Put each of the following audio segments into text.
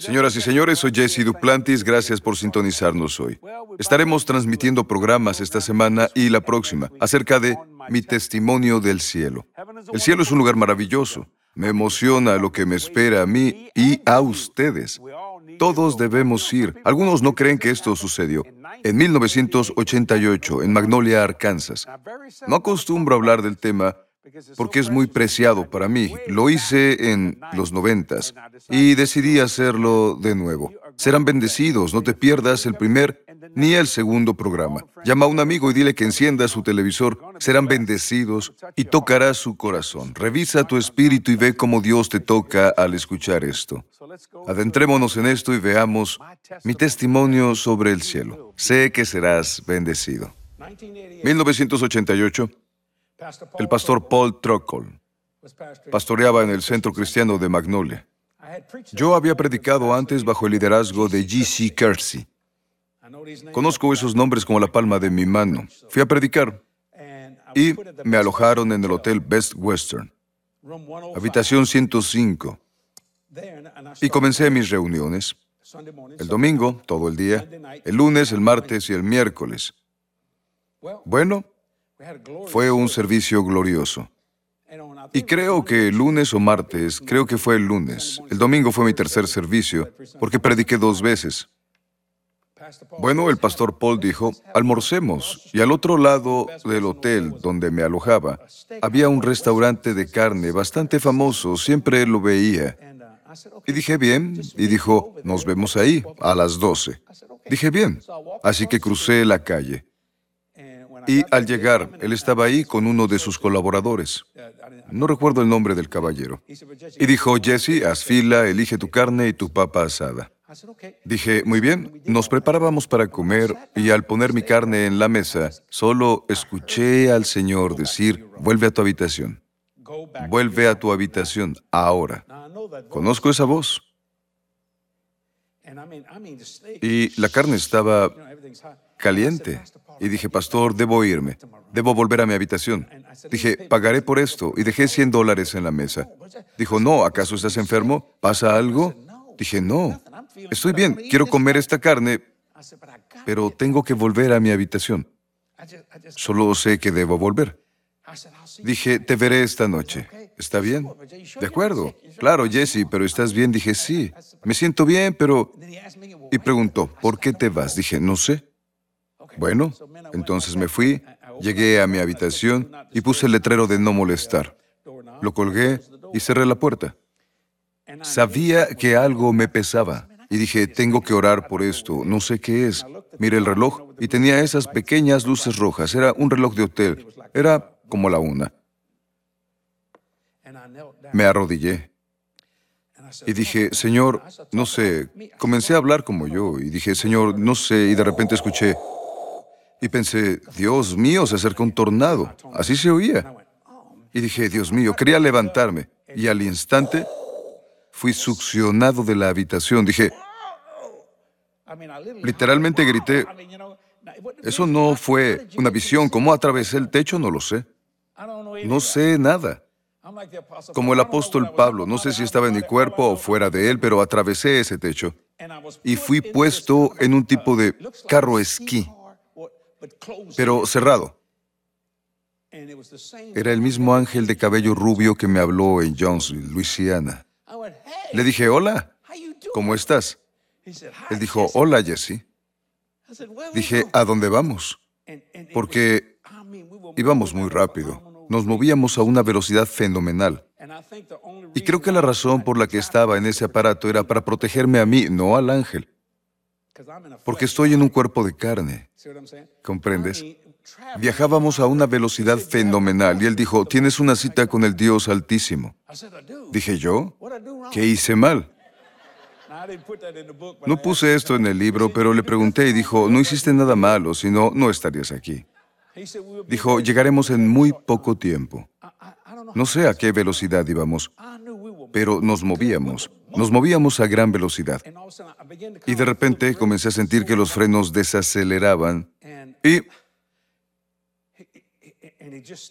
Señoras y señores, soy Jesse Duplantis. Gracias por sintonizarnos hoy. Estaremos transmitiendo programas esta semana y la próxima acerca de mi testimonio del cielo. El cielo es un lugar maravilloso. Me emociona lo que me espera a mí y a ustedes. Todos debemos ir. Algunos no creen que esto sucedió. En 1988, en Magnolia, Arkansas. No acostumbro hablar del tema porque es muy preciado para mí. Lo hice en los noventas y decidí hacerlo de nuevo. Serán bendecidos, no te pierdas el primer ni el segundo programa. Llama a un amigo y dile que encienda su televisor. Serán bendecidos y tocará su corazón. Revisa tu espíritu y ve cómo Dios te toca al escuchar esto. Adentrémonos en esto y veamos mi testimonio sobre el cielo. Sé que serás bendecido. 1988. El pastor Paul Trockle pastoreaba en el Centro Cristiano de Magnolia. Yo había predicado antes bajo el liderazgo de G.C. Kersey. Conozco esos nombres como la palma de mi mano. Fui a predicar y me alojaron en el Hotel Best Western, habitación 105. Y comencé mis reuniones. El domingo, todo el día, el lunes, el martes y el miércoles. Bueno, fue un servicio glorioso. Y creo que el lunes o martes, creo que fue el lunes. El domingo fue mi tercer servicio, porque prediqué dos veces. Bueno, el pastor Paul dijo, almorcemos. Y al otro lado del hotel donde me alojaba, había un restaurante de carne bastante famoso, siempre lo veía. Y dije, bien, y dijo, nos vemos ahí, a las 12. Dije, bien. Así que crucé la calle. Y al llegar, él estaba ahí con uno de sus colaboradores. No recuerdo el nombre del caballero. Y dijo, Jesse, haz fila, elige tu carne y tu papa asada. Dije, muy bien, nos preparábamos para comer y al poner mi carne en la mesa, solo escuché al Señor decir, vuelve a tu habitación. Vuelve a tu habitación ahora. Conozco esa voz. Y la carne estaba caliente. Y dije, pastor, debo irme. Debo volver a mi habitación. Dije, pagaré por esto. Y dejé 100 dólares en la mesa. Dijo, no, ¿acaso estás enfermo? ¿Pasa algo? Dije, no, estoy bien, quiero comer esta carne, pero tengo que volver a mi habitación. Solo sé que debo volver. Dije, te veré esta noche. ¿Está bien? De acuerdo. Claro, Jesse, pero ¿estás bien? Dije, sí. Me siento bien, pero... Y preguntó, ¿por qué te vas? Dije, no sé. Bueno, entonces me fui, llegué a mi habitación y puse el letrero de no molestar. Lo colgué y cerré la puerta. Sabía que algo me pesaba y dije, tengo que orar por esto, no sé qué es. Miré el reloj y tenía esas pequeñas luces rojas. Era un reloj de hotel. Era como la una. Me arrodillé y dije, Señor, no sé, comencé a hablar como yo y dije, Señor, no sé, y de repente escuché y pensé, Dios mío, se acerca un tornado. Así se oía. Y dije, Dios mío, quería levantarme y al instante fui succionado de la habitación. Dije, literalmente grité, eso no fue una visión. ¿Cómo atravesé el techo? No lo sé. No sé nada. Como el apóstol Pablo, no sé si estaba en mi cuerpo o fuera de él, pero atravesé ese techo y fui puesto en un tipo de carro esquí, pero cerrado. Era el mismo ángel de cabello rubio que me habló en Jonesville, Luisiana. Le dije, hola, ¿cómo estás? Él dijo, hola, Jesse. Dije, ¿a dónde vamos? Porque íbamos muy rápido. Nos movíamos a una velocidad fenomenal. Y creo que la razón por la que estaba en ese aparato era para protegerme a mí, no al ángel. Porque estoy en un cuerpo de carne. ¿Comprendes? Viajábamos a una velocidad fenomenal y él dijo, tienes una cita con el Dios Altísimo. Dije yo, ¿qué hice mal? No puse esto en el libro, pero le pregunté y dijo, no hiciste nada malo, sino no estarías aquí. Dijo, llegaremos en muy poco tiempo. No sé a qué velocidad íbamos, pero nos movíamos. Nos movíamos a gran velocidad. Y de repente comencé a sentir que los frenos desaceleraban y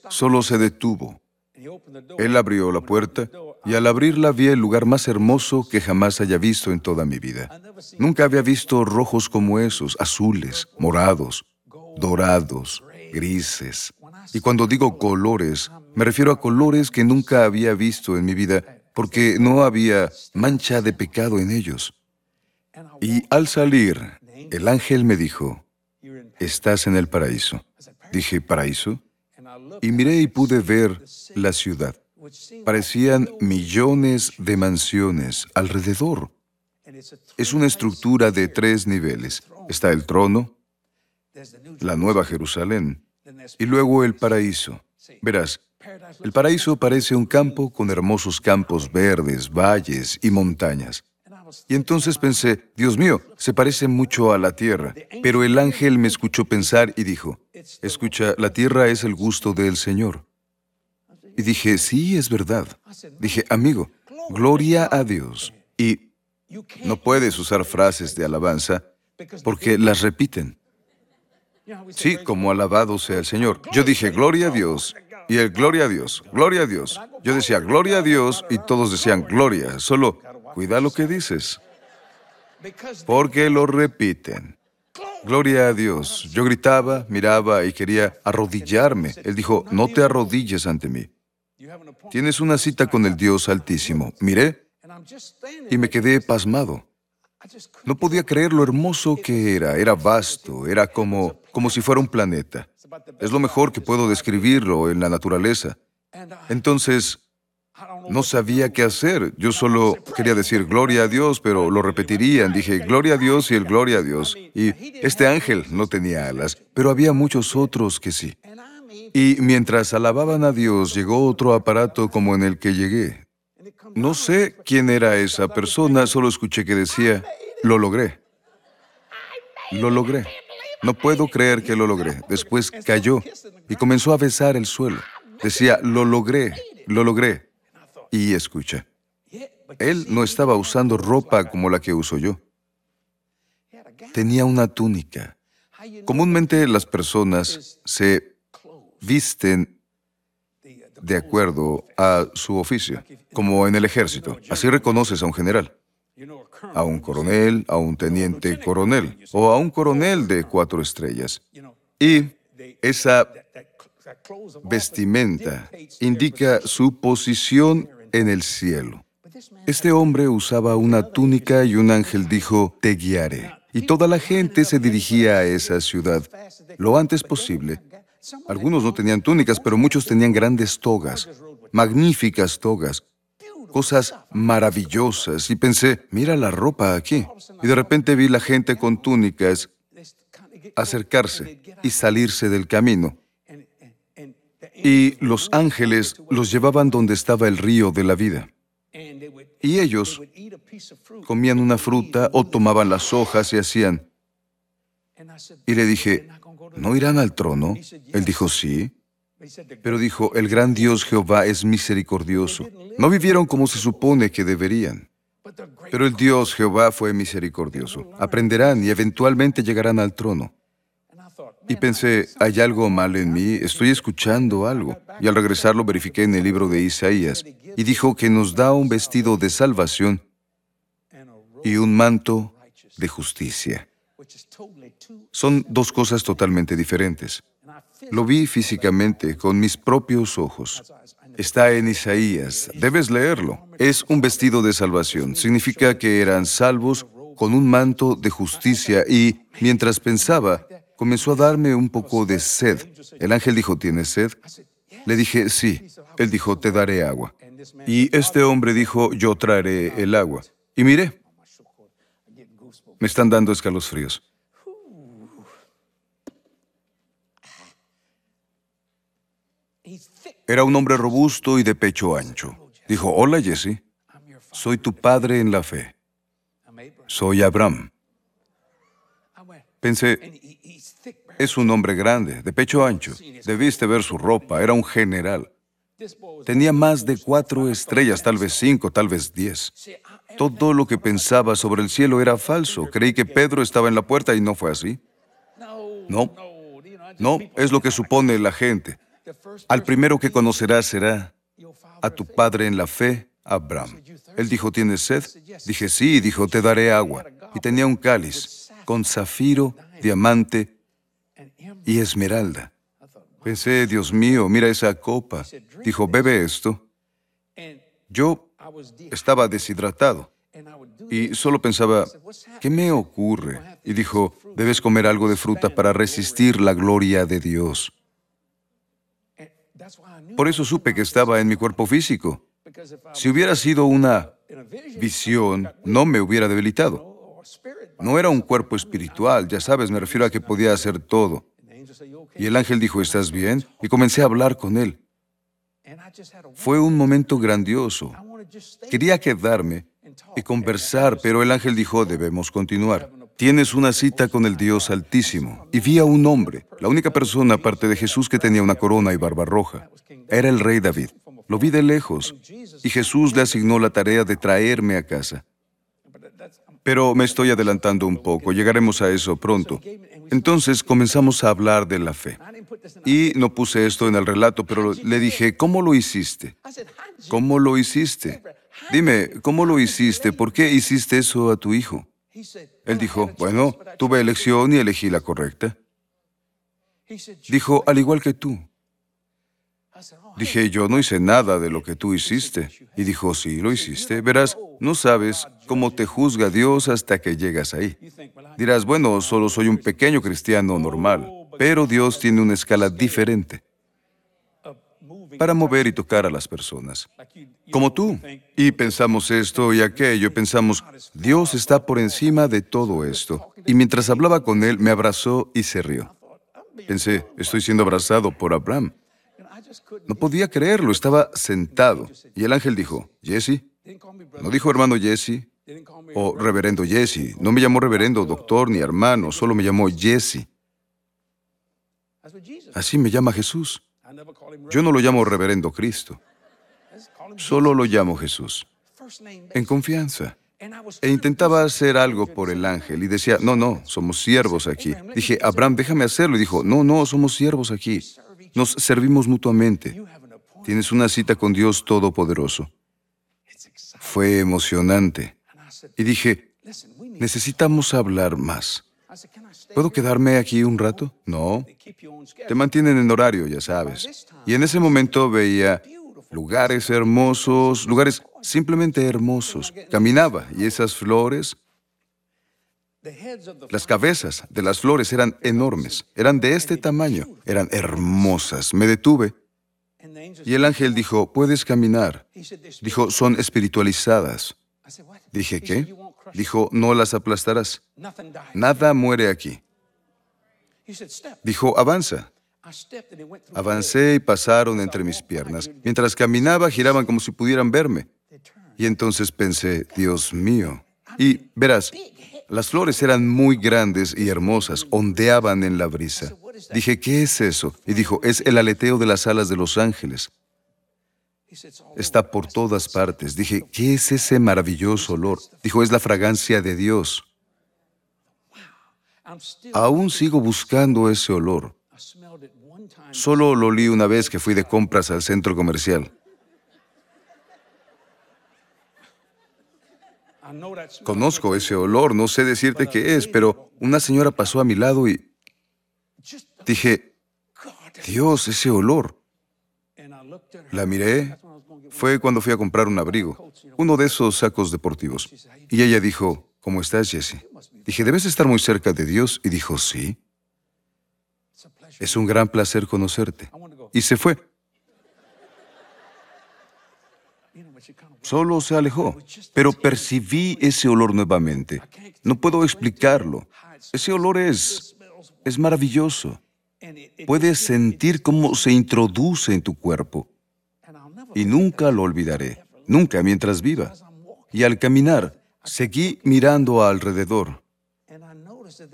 Solo se detuvo. Él abrió la puerta y al abrirla vi el lugar más hermoso que jamás haya visto en toda mi vida. Nunca había visto rojos como esos, azules, morados, dorados, grises. Y cuando digo colores, me refiero a colores que nunca había visto en mi vida porque no había mancha de pecado en ellos. Y al salir, el ángel me dijo, estás en el paraíso. Dije, ¿paraíso? Y miré y pude ver la ciudad. Parecían millones de mansiones alrededor. Es una estructura de tres niveles. Está el trono, la Nueva Jerusalén, y luego el paraíso. Verás, el paraíso parece un campo con hermosos campos verdes, valles y montañas. Y entonces pensé, Dios mío, se parece mucho a la tierra. Pero el ángel me escuchó pensar y dijo, escucha, la tierra es el gusto del Señor. Y dije, sí, es verdad. Dije, amigo, gloria a Dios. Y no puedes usar frases de alabanza porque las repiten. Sí, como alabado sea el Señor. Yo dije, gloria a Dios. Y el gloria a Dios, gloria a Dios. Yo decía, gloria a Dios, y todos decían, gloria. Solo, cuida lo que dices. Porque lo repiten. Gloria a Dios. Yo gritaba, miraba y quería arrodillarme. Él dijo, no te arrodilles ante mí. Tienes una cita con el Dios Altísimo. Miré y me quedé pasmado. No podía creer lo hermoso que era. Era vasto, era como, como si fuera un planeta. Es lo mejor que puedo describirlo en la naturaleza. Entonces, no sabía qué hacer. Yo solo quería decir gloria a Dios, pero lo repetirían. Dije gloria a Dios y el gloria a Dios. Y este ángel no tenía alas, pero había muchos otros que sí. Y mientras alababan a Dios, llegó otro aparato como en el que llegué. No sé quién era esa persona, solo escuché que decía, lo logré. Lo logré. No puedo creer que lo logré. Después cayó y comenzó a besar el suelo. Decía, lo logré, lo logré. Y escucha, él no estaba usando ropa como la que uso yo. Tenía una túnica. Comúnmente las personas se visten de acuerdo a su oficio, como en el ejército. Así reconoces a un general, a un coronel, a un teniente coronel o a un coronel de cuatro estrellas. Y esa vestimenta indica su posición en el cielo. Este hombre usaba una túnica y un ángel dijo, te guiaré. Y toda la gente se dirigía a esa ciudad lo antes posible. algunos no tenían túnicas, pero muchos tenían grandes togas, magníficas togas, cosas maravillosas. Y pensé, mira la ropa aquí. Y de repente vi la gente con túnicas acercarse y salirse del camino. Y los ángeles los llevaban donde estaba el río de la vida. Y ellos comían una fruta o tomaban las hojas y hacían. Y le dije, ¿no irán al trono? Él dijo, sí. Pero dijo, el gran Dios Jehová es misericordioso. No vivieron como se supone que deberían. Pero el Dios Jehová fue misericordioso. Aprenderán y eventualmente llegarán al trono. Y pensé, hay algo mal en mí, estoy escuchando algo. Y al regresar lo verifiqué en el libro de Isaías. Y dijo que nos da un vestido de salvación y un manto de justicia. Son dos cosas totalmente diferentes. Lo vi físicamente con mis propios ojos. Está en Isaías, debes leerlo. Es un vestido de salvación. Significa que eran salvos con un manto de justicia y mientras pensaba, comenzó a darme un poco de sed. El ángel dijo, ¿tienes sed? Le dije, sí. Él dijo, te daré agua. Y este hombre dijo, yo traeré el agua. Y miré, me están dando escalofríos. Era un hombre robusto y de pecho ancho. Dijo, hola Jesse, soy tu padre en la fe. Soy Abraham. Pensé, es un hombre grande, de pecho ancho. Debiste ver su ropa, era un general. Tenía más de cuatro estrellas, tal vez cinco, tal vez diez. Todo lo que pensaba sobre el cielo era falso. Creí que Pedro estaba en la puerta y no fue así. No, no, es lo que supone la gente. Al primero que conocerás será a tu padre en la fe, Abraham. Él dijo, ¿tienes sed? Dije, sí, dijo, te daré agua. Y tenía un cáliz con zafiro, diamante y esmeralda. Pensé, Dios mío, mira esa copa. Dijo, bebe esto. Yo estaba deshidratado y solo pensaba, ¿qué me ocurre? Y dijo, debes comer algo de fruta para resistir la gloria de Dios. Por eso supe que estaba en mi cuerpo físico. Si hubiera sido una visión, no me hubiera debilitado. No era un cuerpo espiritual, ya sabes, me refiero a que podía hacer todo. Y el ángel dijo, ¿estás bien? Y comencé a hablar con él. Fue un momento grandioso. Quería quedarme y conversar, pero el ángel dijo, debemos continuar. Tienes una cita con el Dios Altísimo. Y vi a un hombre, la única persona aparte de Jesús que tenía una corona y barba roja. Era el rey David. Lo vi de lejos y Jesús le asignó la tarea de traerme a casa. Pero me estoy adelantando un poco, llegaremos a eso pronto. Entonces comenzamos a hablar de la fe. Y no puse esto en el relato, pero le dije, ¿cómo lo hiciste? ¿Cómo lo hiciste? Dime, ¿cómo lo hiciste? ¿Por qué hiciste eso a tu hijo? Él dijo, bueno, tuve elección y elegí la correcta. Dijo, al igual que tú. Dije, yo no hice nada de lo que tú hiciste. Y dijo, sí, lo hiciste. Verás, no sabes cómo te juzga Dios hasta que llegas ahí. Dirás, bueno, solo soy un pequeño cristiano normal, pero Dios tiene una escala diferente para mover y tocar a las personas. Como tú. Y pensamos esto y aquello, pensamos, Dios está por encima de todo esto. Y mientras hablaba con él, me abrazó y se rió. Pensé, estoy siendo abrazado por Abraham. No podía creerlo, estaba sentado. Y el ángel dijo, Jesse. No dijo hermano Jesse o reverendo Jesse. No me llamó reverendo, doctor ni hermano, solo me llamó Jesse. Así me llama Jesús. Yo no lo llamo reverendo Cristo. Solo lo llamo Jesús. En confianza. E intentaba hacer algo por el ángel y decía, no, no, somos siervos aquí. Dije, Abraham, déjame hacerlo. Y dijo, no, no, somos siervos aquí. Nos servimos mutuamente. Tienes una cita con Dios Todopoderoso. Fue emocionante. Y dije, necesitamos hablar más. ¿Puedo quedarme aquí un rato? No. Te mantienen en horario, ya sabes. Y en ese momento veía lugares hermosos, lugares simplemente hermosos. Caminaba y esas flores, las cabezas de las flores eran enormes, eran de este tamaño, eran hermosas. Me detuve y el ángel dijo, puedes caminar. Dijo, son espiritualizadas. Dije, ¿qué? Dijo, no las aplastarás. Nada muere aquí. Dijo, avanza. Avancé y pasaron entre mis piernas. Mientras caminaba, giraban como si pudieran verme. Y entonces pensé, Dios mío. Y verás, las flores eran muy grandes y hermosas, ondeaban en la brisa. Dije, ¿qué es eso? Y dijo, es el aleteo de las alas de los ángeles. Está por todas partes. Dije, ¿qué es ese maravilloso olor? Dijo, es la fragancia de Dios. Aún sigo buscando ese olor. Solo lo olí una vez que fui de compras al centro comercial. Conozco ese olor, no sé decirte qué es, pero una señora pasó a mi lado y dije, Dios, ese olor. La miré, fue cuando fui a comprar un abrigo, uno de esos sacos deportivos. Y ella dijo, ¿cómo estás, Jesse? Dije, debes estar muy cerca de Dios. Y dijo, sí. Es un gran placer conocerte. Y se fue. Solo se alejó, pero percibí ese olor nuevamente. No puedo explicarlo. Ese olor es, es maravilloso. Puedes sentir cómo se introduce en tu cuerpo. Y nunca lo olvidaré, nunca mientras viva. Y al caminar, seguí mirando alrededor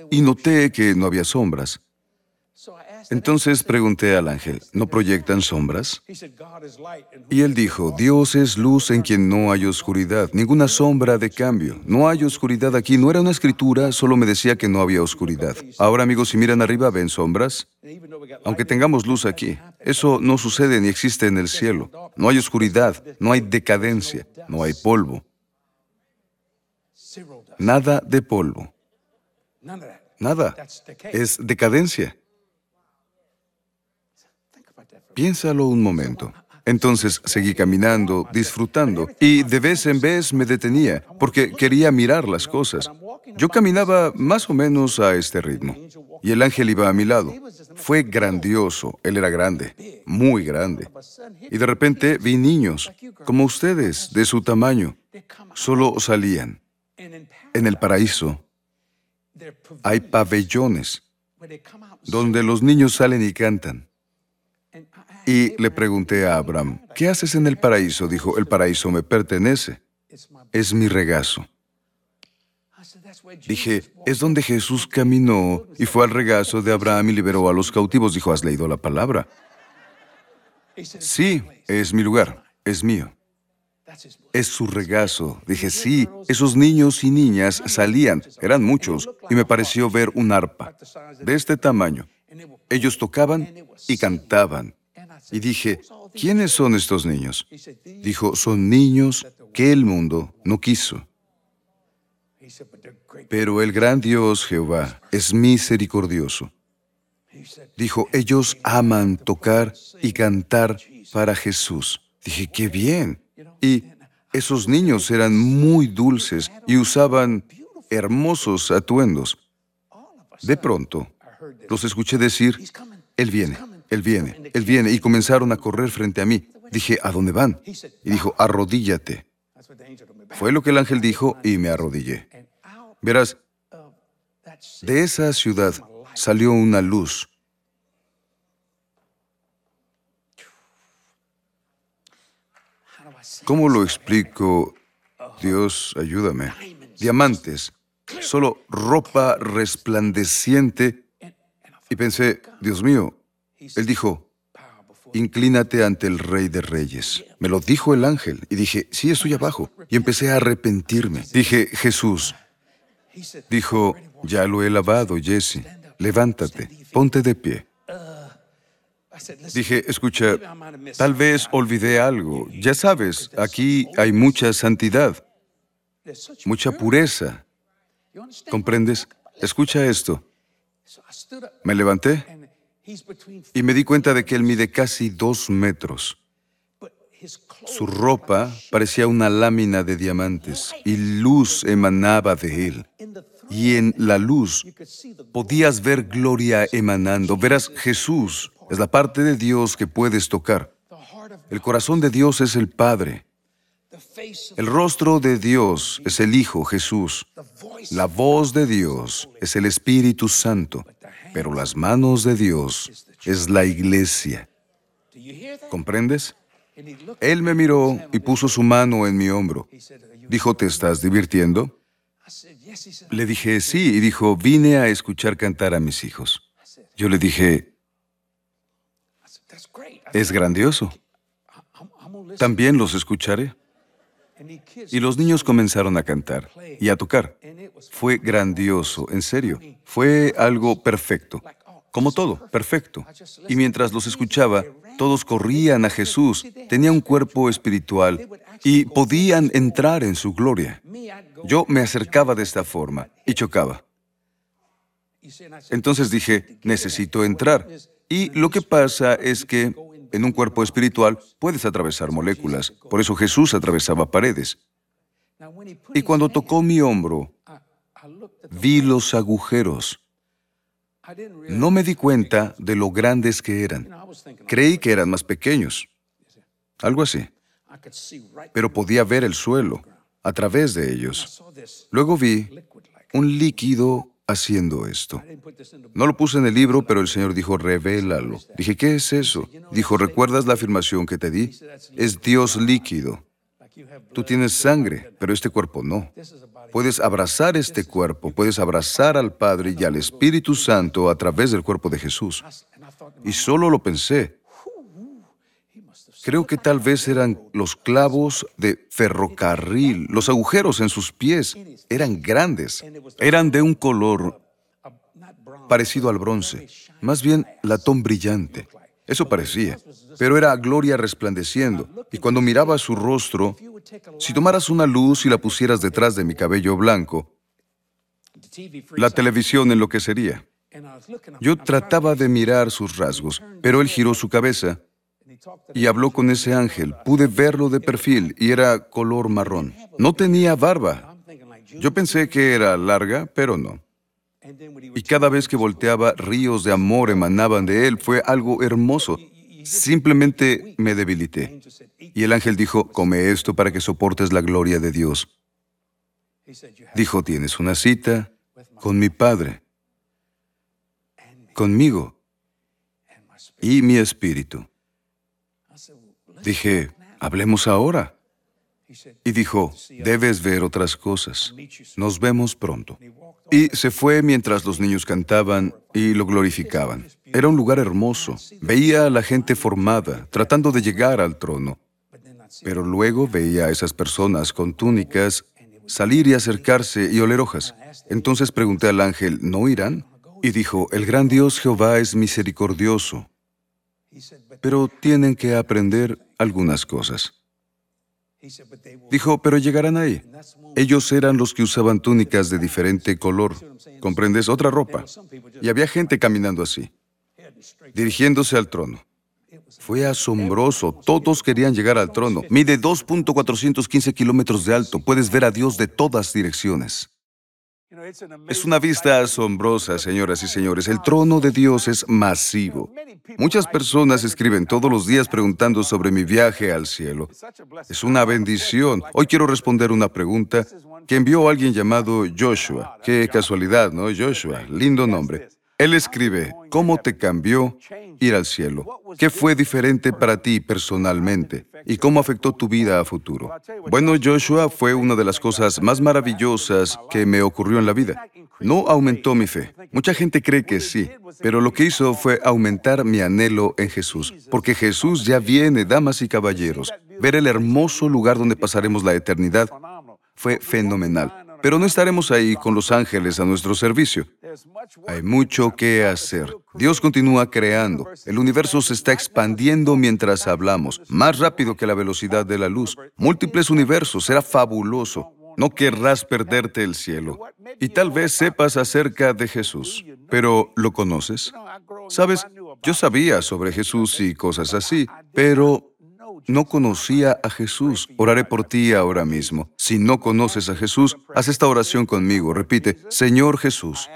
y noté que no había sombras. Entonces pregunté al ángel, ¿no proyectan sombras? Y él dijo, Dios es luz en quien no hay oscuridad, ninguna sombra de cambio. No hay oscuridad aquí. No era una escritura, solo me decía que no había oscuridad. Ahora amigos, si miran arriba, ¿ven sombras? Aunque tengamos luz aquí, eso no sucede ni existe en el cielo. No hay oscuridad, no hay decadencia, no hay polvo. Nada de polvo. Nada. Es decadencia. Piénsalo un momento. Entonces seguí caminando, disfrutando, y de vez en vez me detenía, porque quería mirar las cosas. Yo caminaba más o menos a este ritmo, y el ángel iba a mi lado. Fue grandioso, él era grande, muy grande. Y de repente vi niños, como ustedes, de su tamaño, solo salían. En el paraíso hay pabellones donde los niños salen y cantan. Y le pregunté a Abraham, ¿qué haces en el paraíso? Dijo, el paraíso me pertenece, es mi regazo. Dije, es donde Jesús caminó y fue al regazo de Abraham y liberó a los cautivos. Dijo, ¿has leído la palabra? Sí, es mi lugar, es mío. Es su regazo. Dije, sí, esos niños y niñas salían, eran muchos, y me pareció ver un arpa de este tamaño. Ellos tocaban y cantaban. Y dije, ¿quiénes son estos niños? Dijo, son niños que el mundo no quiso. Pero el gran Dios Jehová es misericordioso. Dijo, ellos aman tocar y cantar para Jesús. Dije, qué bien. Y esos niños eran muy dulces y usaban hermosos atuendos. De pronto, los escuché decir, Él viene, Él viene, Él viene, y comenzaron a correr frente a mí. Dije, ¿a dónde van? Y dijo, arrodíllate. Fue lo que el ángel dijo y me arrodillé. Verás, de esa ciudad salió una luz. ¿Cómo lo explico? Dios, ayúdame. Diamantes, solo ropa resplandeciente. Y pensé, Dios mío, Él dijo, inclínate ante el Rey de Reyes. Me lo dijo el ángel y dije, sí, estoy abajo. Y empecé a arrepentirme. Dije, Jesús, dijo, ya lo he lavado, Jesse, levántate, ponte de pie. Dije, escucha, tal vez olvidé algo. Ya sabes, aquí hay mucha santidad, mucha pureza. ¿Comprendes? Escucha esto. Me levanté y me di cuenta de que él mide casi dos metros. Su ropa parecía una lámina de diamantes y luz emanaba de él. Y en la luz podías ver gloria emanando. Verás, Jesús es la parte de Dios que puedes tocar. El corazón de Dios es el Padre. El rostro de Dios es el Hijo Jesús. La voz de Dios es el Espíritu Santo. Pero las manos de Dios es la iglesia. ¿Comprendes? Él me miró y puso su mano en mi hombro. Dijo, ¿te estás divirtiendo? Le dije, sí, y dijo, vine a escuchar cantar a mis hijos. Yo le dije, es grandioso. También los escucharé. Y los niños comenzaron a cantar y a tocar. Fue grandioso, en serio. Fue algo perfecto. Como todo, perfecto. Y mientras los escuchaba, todos corrían a Jesús, tenía un cuerpo espiritual y podían entrar en su gloria. Yo me acercaba de esta forma y chocaba. Entonces dije, necesito entrar. Y lo que pasa es que en un cuerpo espiritual puedes atravesar moléculas. Por eso Jesús atravesaba paredes. Y cuando tocó mi hombro, vi los agujeros. No me di cuenta de lo grandes que eran. Creí que eran más pequeños. Algo así. Pero podía ver el suelo a través de ellos. Luego vi un líquido haciendo esto. No lo puse en el libro, pero el Señor dijo, revélalo. Dije, ¿qué es eso? Dijo, ¿recuerdas la afirmación que te di? Es Dios líquido. Tú tienes sangre, pero este cuerpo no. Puedes abrazar este cuerpo, puedes abrazar al Padre y al Espíritu Santo a través del cuerpo de Jesús. y solo lo pensé. Creo que tal vez eran los clavos de ferrocarril, los agujeros en sus pies eran grandes, eran de un color parecido al bronce, más bien latón brillante. Eso parecía, pero era gloria resplandeciendo, y cuando miraba su rostro, si tomaras una luz y la pusieras detrás de mi cabello blanco, la televisión enloquecería. Yo trataba de mirar sus rasgos, pero él giró su cabeza y habló con ese ángel. Pude verlo de perfil y era color marrón. No tenía barba. Yo pensé que era larga, pero no. Y cada vez que volteaba, ríos de amor emanaban de él. Fue algo hermoso. Simplemente me debilité. Y el ángel dijo, come esto para que soportes la gloria de Dios. Dijo, tienes una cita con mi Padre, conmigo y mi espíritu. Dije, hablemos ahora. Y dijo, debes ver otras cosas. Nos vemos pronto. Y se fue mientras los niños cantaban y lo glorificaban. Era un lugar hermoso. Veía a la gente formada, tratando de llegar al trono. Pero luego veía a esas personas con túnicas salir y acercarse y oler hojas. Entonces pregunté al ángel, ¿no irán? Y dijo, el gran Dios Jehová es misericordioso, pero tienen que aprender algunas cosas. Dijo, pero llegarán ahí. Ellos eran los que usaban túnicas de diferente color. ¿Comprendes? Otra ropa. Y había gente caminando así, dirigiéndose al trono. Fue asombroso. Todos querían llegar al trono. Mide 2.415 kilómetros de alto. Puedes ver a Dios de todas direcciones. Es una vista asombrosa, señoras y señores. El trono de Dios es masivo. Muchas personas escriben todos los días preguntando sobre mi viaje al cielo. Es una bendición. Hoy quiero responder una pregunta que envió alguien llamado Joshua. Qué casualidad, ¿no? Joshua, lindo nombre. Él escribe, ¿cómo te cambió ir al cielo? ¿Qué fue diferente para ti personalmente? ¿Y cómo afectó tu vida a futuro? Bueno, Joshua fue una de las cosas más maravillosas que me ocurrió en la vida. No aumentó mi fe. Mucha gente cree que sí, pero lo que hizo fue aumentar mi anhelo en Jesús, porque Jesús ya viene, damas y caballeros. Ver el hermoso lugar donde pasaremos la eternidad fue fenomenal pero no estaremos ahí con los ángeles a nuestro servicio. Hay mucho que hacer. Dios continúa creando. El universo se está expandiendo mientras hablamos, más rápido que la velocidad de la luz. Múltiples universos, será fabuloso. No querrás perderte el cielo. Y tal vez sepas acerca de Jesús, pero ¿lo conoces? Sabes, yo sabía sobre Jesús y cosas así, pero no conocía a Jesús. Oraré por ti ahora mismo. Si no conoces a Jesús, haz esta oración conmigo. Repite, Señor Jesús,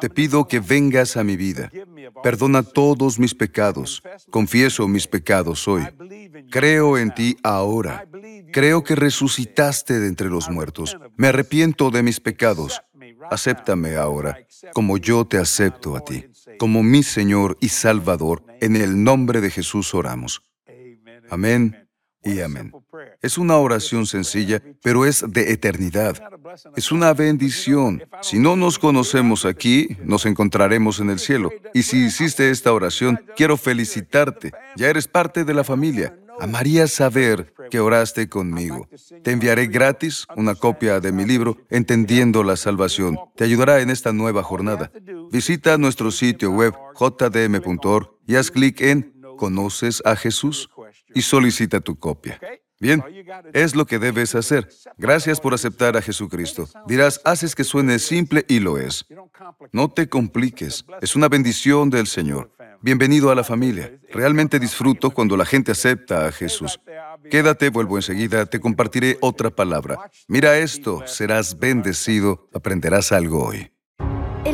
te pido que vengas a mi vida. Perdona todos mis pecados. Confieso mis pecados hoy. Creo en ti ahora. Creo que resucitaste de entre los muertos. Me arrepiento de mis pecados. Acéptame ahora, como yo te acepto a ti, como mi Señor y Salvador. En el nombre de Jesús oramos. Amén y amén. Es una oración sencilla, pero es de eternidad. Es una bendición. Si no nos conocemos aquí, nos encontraremos en el cielo. Y si hiciste esta oración, quiero felicitarte. Ya eres parte de la familia. Amaría saber que oraste conmigo. Te enviaré gratis una copia de mi libro, Entendiendo la Salvación. Te ayudará en esta nueva jornada. Visita nuestro sitio web jdm.org y haz clic en ¿Conoces a Jesús? Y solicita tu copia. Bien, es lo que debes hacer. Gracias por aceptar a Jesucristo. Dirás, haces que suene simple y lo es. No te compliques. Es una bendición del Señor. Bienvenido a la familia. Realmente disfruto cuando la gente acepta a Jesús. Quédate, vuelvo enseguida, te compartiré otra palabra. Mira esto, serás bendecido, aprenderás algo hoy.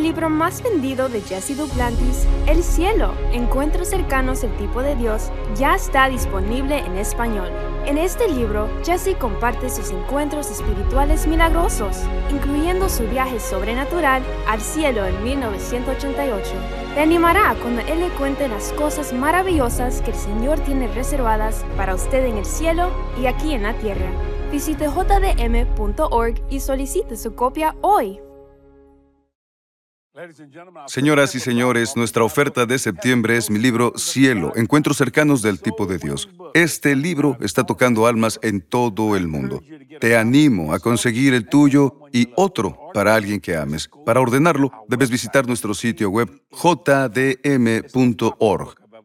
El libro más vendido de Jesse Duplantis, El cielo, encuentros cercanos al tipo de Dios, ya está disponible en español. En este libro, Jesse comparte sus encuentros espirituales milagrosos, incluyendo su viaje sobrenatural al cielo en 1988. Te animará cuando él le cuente las cosas maravillosas que el Señor tiene reservadas para usted en el cielo y aquí en la tierra. Visite jdm.org y solicite su copia hoy. Señoras y señores, nuestra oferta de septiembre es mi libro Cielo, Encuentros cercanos del tipo de Dios. Este libro está tocando almas en todo el mundo. Te animo a conseguir el tuyo y otro para alguien que ames. Para ordenarlo, debes visitar nuestro sitio web jdm.org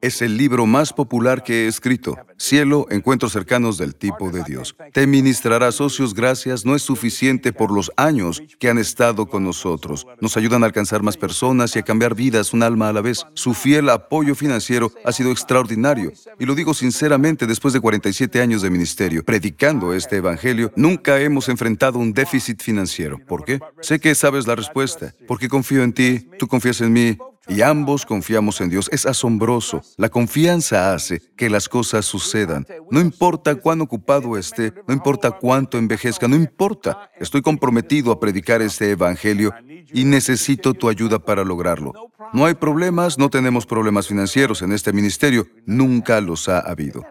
es el libro más popular que he escrito. Cielo, encuentros cercanos del tipo de Dios. Te ministrará socios gracias, no es suficiente por los años que han estado con nosotros. Nos ayudan a alcanzar más personas y a cambiar vidas un alma a la vez. Su fiel apoyo financiero ha sido extraordinario. Y lo digo sinceramente, después de 47 años de ministerio, predicando este evangelio, nunca hemos enfrentado un déficit financiero. ¿Por qué? Sé que sabes la respuesta. Porque confío en ti, tú confías en mí, y ambos confiamos en Dios. Es asombroso. La confianza hace que las cosas sucedan. No importa cuán ocupado esté, no importa cuánto envejezca, no importa. Estoy comprometido a predicar este Evangelio y necesito tu ayuda para lograrlo. No hay problemas, no tenemos problemas financieros en este ministerio. Nunca los ha habido.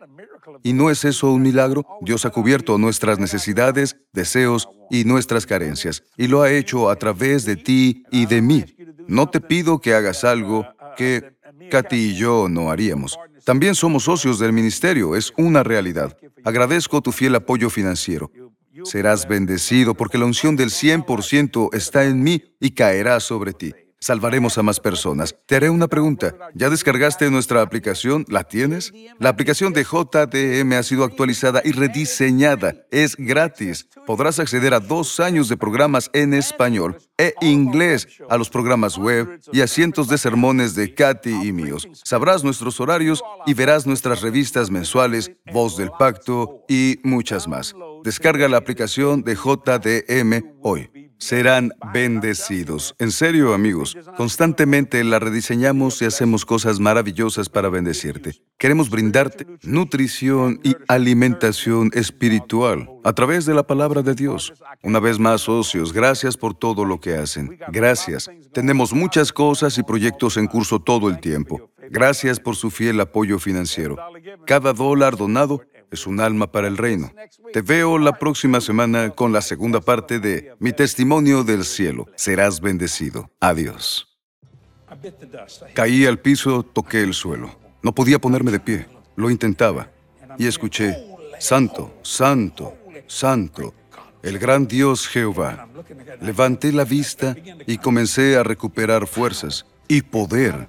¿Y no es eso un milagro? Dios ha cubierto nuestras necesidades, deseos y nuestras carencias, y lo ha hecho a través de ti y de mí. No te pido que hagas algo que Katy y yo no haríamos. También somos socios del ministerio, es una realidad. Agradezco tu fiel apoyo financiero. Serás bendecido porque la unción del 100% está en mí y caerá sobre ti salvaremos a más personas. Te haré una pregunta. ¿Ya descargaste nuestra aplicación? ¿La tienes? La aplicación de JDM ha sido actualizada y rediseñada. Es gratis. Podrás acceder a dos años de programas en español e inglés, a los programas web y a cientos de sermones de Katy y míos. Sabrás nuestros horarios y verás nuestras revistas mensuales, Voz del Pacto y muchas más. Descarga la aplicación de JDM hoy serán bendecidos. En serio, amigos, constantemente la rediseñamos y hacemos cosas maravillosas para bendecirte. Queremos brindarte nutrición y alimentación espiritual a través de la palabra de Dios. Una vez más, socios, gracias por todo lo que hacen. Gracias. Tenemos muchas cosas y proyectos en curso todo el tiempo. Gracias por su fiel apoyo financiero. Cada dólar donado es un alma para el reino. Te veo la próxima semana con la segunda parte de Mi testimonio del cielo. Serás bendecido. Adiós. Caí al piso, toqué el suelo. No podía ponerme de pie. Lo intentaba. Y escuché, Santo, Santo, Santo, el gran Dios Jehová. Levanté la vista y comencé a recuperar fuerzas y poder.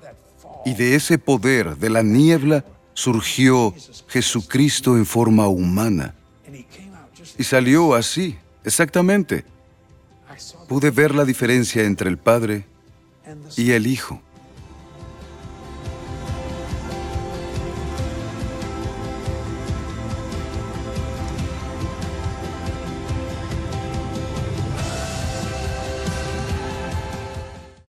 Y de ese poder, de la niebla, surgió Jesucristo en forma humana. Y salió así, exactamente. Pude ver la diferencia entre el Padre y el Hijo.